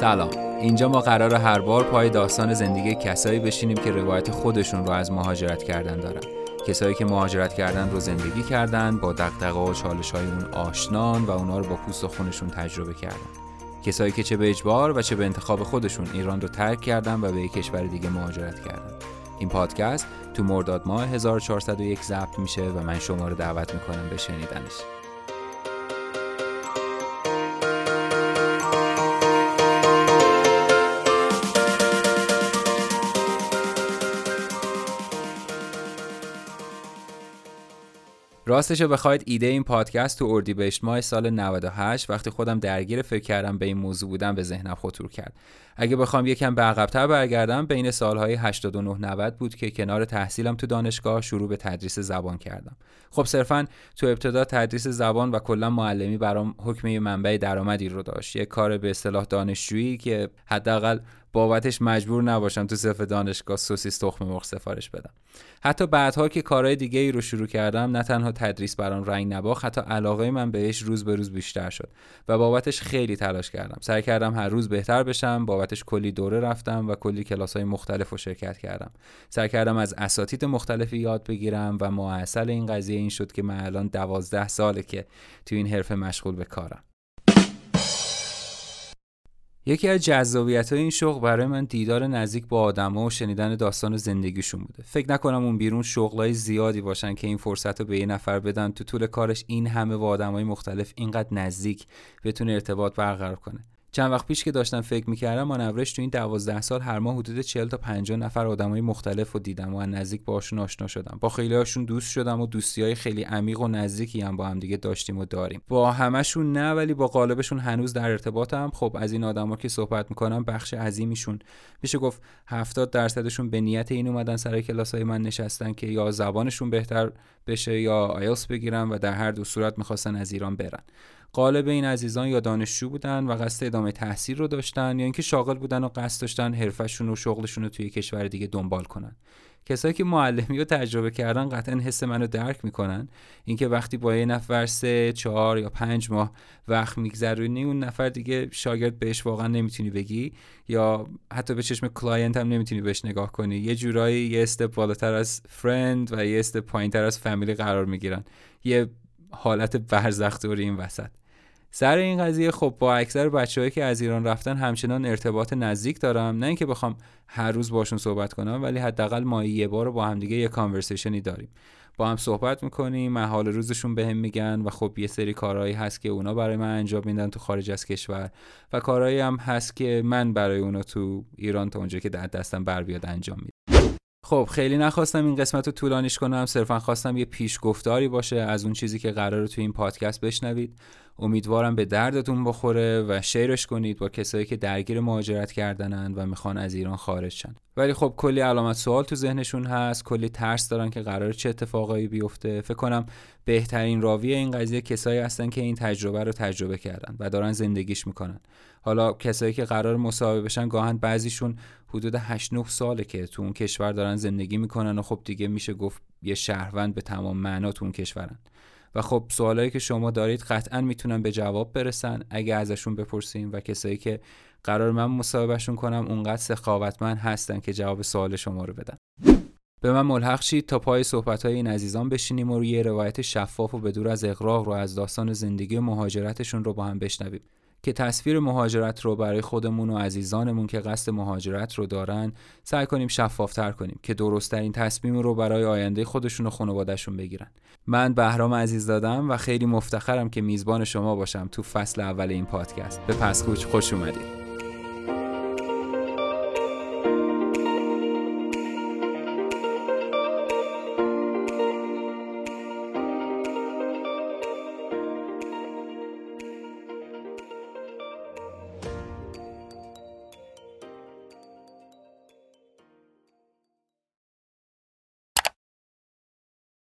سلام. اینجا ما قرار هر بار پای داستان زندگی کسایی بشینیم که روایت خودشون رو از مهاجرت کردن دارن. کسایی که مهاجرت کردن رو زندگی کردن با دقدقه و چالش های اون آشنان و اونا رو با پوست و خونشون تجربه کردن. کسایی که چه به اجبار و چه به انتخاب خودشون ایران رو ترک کردن و به یک کشور دیگه مهاجرت کردن. این پادکست تو مرداد ماه 1401 ضبط میشه و من شما رو دعوت می‌کنم به شنیدنش راستش بخواید ایده این پادکست تو اردیبهشت ماه سال 98 وقتی خودم درگیر فکر کردم به این موضوع بودم به ذهنم خطور کرد. اگه بخوام یکم به عقبتر برگردم بین سالهای 89 90 بود که کنار تحصیلم تو دانشگاه شروع به تدریس زبان کردم. خب صرفا تو ابتدا تدریس زبان و کلا معلمی برام حکم منبع درآمدی رو داشت. یه کار به اصطلاح دانشجویی که حداقل بابتش مجبور نباشم تو صف دانشگاه سوسیس تخم مرغ سفارش بدم. حتی بعدها که کارهای دیگه ای رو شروع کردم نه تنها تدریس برام رنگ نباخت حتی علاقه من بهش روز به روز بیشتر شد و بابتش خیلی تلاش کردم. سعی کردم هر روز بهتر بشم بابتش کلی دوره رفتم و کلی کلاس های مختلف رو شرکت کردم. سعی کردم از اساتید مختلفی یاد بگیرم و معاصل این قضیه این شد که من الان دوازده ساله که تو این حرفه مشغول به کارم. یکی از جذابیت های این شغل برای من دیدار نزدیک با آدما و شنیدن داستان زندگیشون بوده. فکر نکنم اون بیرون شغلای زیادی باشن که این فرصت رو به یه نفر بدن. تو طول کارش این همه با آدمای مختلف اینقدر نزدیک بتونه ارتباط برقرار کنه. چند وقت پیش که داشتم فکر می‌کردم مانورش تو این دوازده سال هر ماه حدود 40 تا 50 نفر آدمای مختلف رو دیدم و از نزدیک باشون آشنا شدم. با خیلی هاشون دوست شدم و دوستی های خیلی عمیق و نزدیکی هم با هم دیگه داشتیم و داریم. با همشون نه ولی با قالبشون هنوز در ارتباطم. خب از این آدما که صحبت می‌کنم بخش عظیمیشون. میشه گفت 70 درصدشون به نیت این اومدن سر کلاس های من نشستن که یا زبانشون بهتر بشه یا آیلتس بگیرن و در هر دو صورت می‌خواستن از ایران برن. غالب این عزیزان یا دانشجو بودن و قصد ادامه تحصیل رو داشتن یا اینکه شاغل بودن و قصد داشتن حرفشون و شغلشون رو توی کشور دیگه دنبال کنن. کسایی که معلمی رو تجربه کردن قطعا حس منو درک می‌کنن. اینکه وقتی با یه نفر سه چهار یا پنج ماه وقت میگذرونی اون نفر دیگه شاگرد بهش واقعا نمی‌تونی بگی یا حتی به چشم client هم نمی‌تونی بهش نگاه کنی. یه جورایی یه step بالاتر از friend و یه step پایینتر از family قرار می‌گیرن. یه حالت برزختوری این وسط. سر این قضیه خب با اکثر بچههایی که از ایران رفتن همچنان ارتباط نزدیک دارم. نه اینکه بخوام هر روز باشون صحبت کنم ولی حداقل ما یه بار با همدیگه یه کانورسیشنی داریم. با هم صحبت می‌کنیم حال روزشون بهم به میگن و خب یه سری کارهایی هست که اونا برای من انجام میدن تو خارج از کشور و کارهایی هم هست که من برای اونا تو ایران تا اونجا که در دستم بر بیاد انجام میدم. خب خیلی نخواستم این قسمت رو طولانیش کنم. صرفا خواستم یه پیشگفتاری باشه از اون چیزی که قراره تو این پادکست بشنوید. امیدوارم به دردتون بخوره و شیرش کنید با کسایی که درگیر مهاجرت کردنن و می‌خوان از ایران خارج شن. ولی خب کلی علامت سوال تو ذهنشون هست. کلی ترس دارن که قرار چه اتفاقایی بیفته. فکر کنم بهترین راوی این قضیه کسایی هستن که این تجربه رو تجربه کردن و دارن زندگیش می‌کنن. حالا کسایی که قرار مصاحبه بشن گاهن بعضیشون حدود 8 9 ساله که تو اون کشور دارن زندگی می‌کنن و خب دیگه میشه گفت یه شهروند به تمام معنا تو اون کشورن. و خب سوالایی که شما دارید قطعا می‌تونن به جواب برسن. اگه ازشون بپرسیم و کسایی که قرار من مصاحبهشون کنم اونقدر سخاوتمند هستن که جواب سوال شما رو بدن. به من ملحق شید تا پای صحبت های این عزیزان بشینیم و روی روایت شفاف و بدور از اقراق رو از داستان زندگی و مهاجرتشون رو با هم بشنویم. که تصویر مهاجرت رو برای خودمون و عزیزانمون که قصد مهاجرت رو دارن سعی کنیم شفافتر کنیم که درستترین تصمیم رو برای آینده خودشون و خانوادهشون بگیرن. من بهرام عزیز دادم و خیلی مفتخرم که میزبان شما باشم تو فصل اول این پادکست. به پسکوچ خوش اومدید.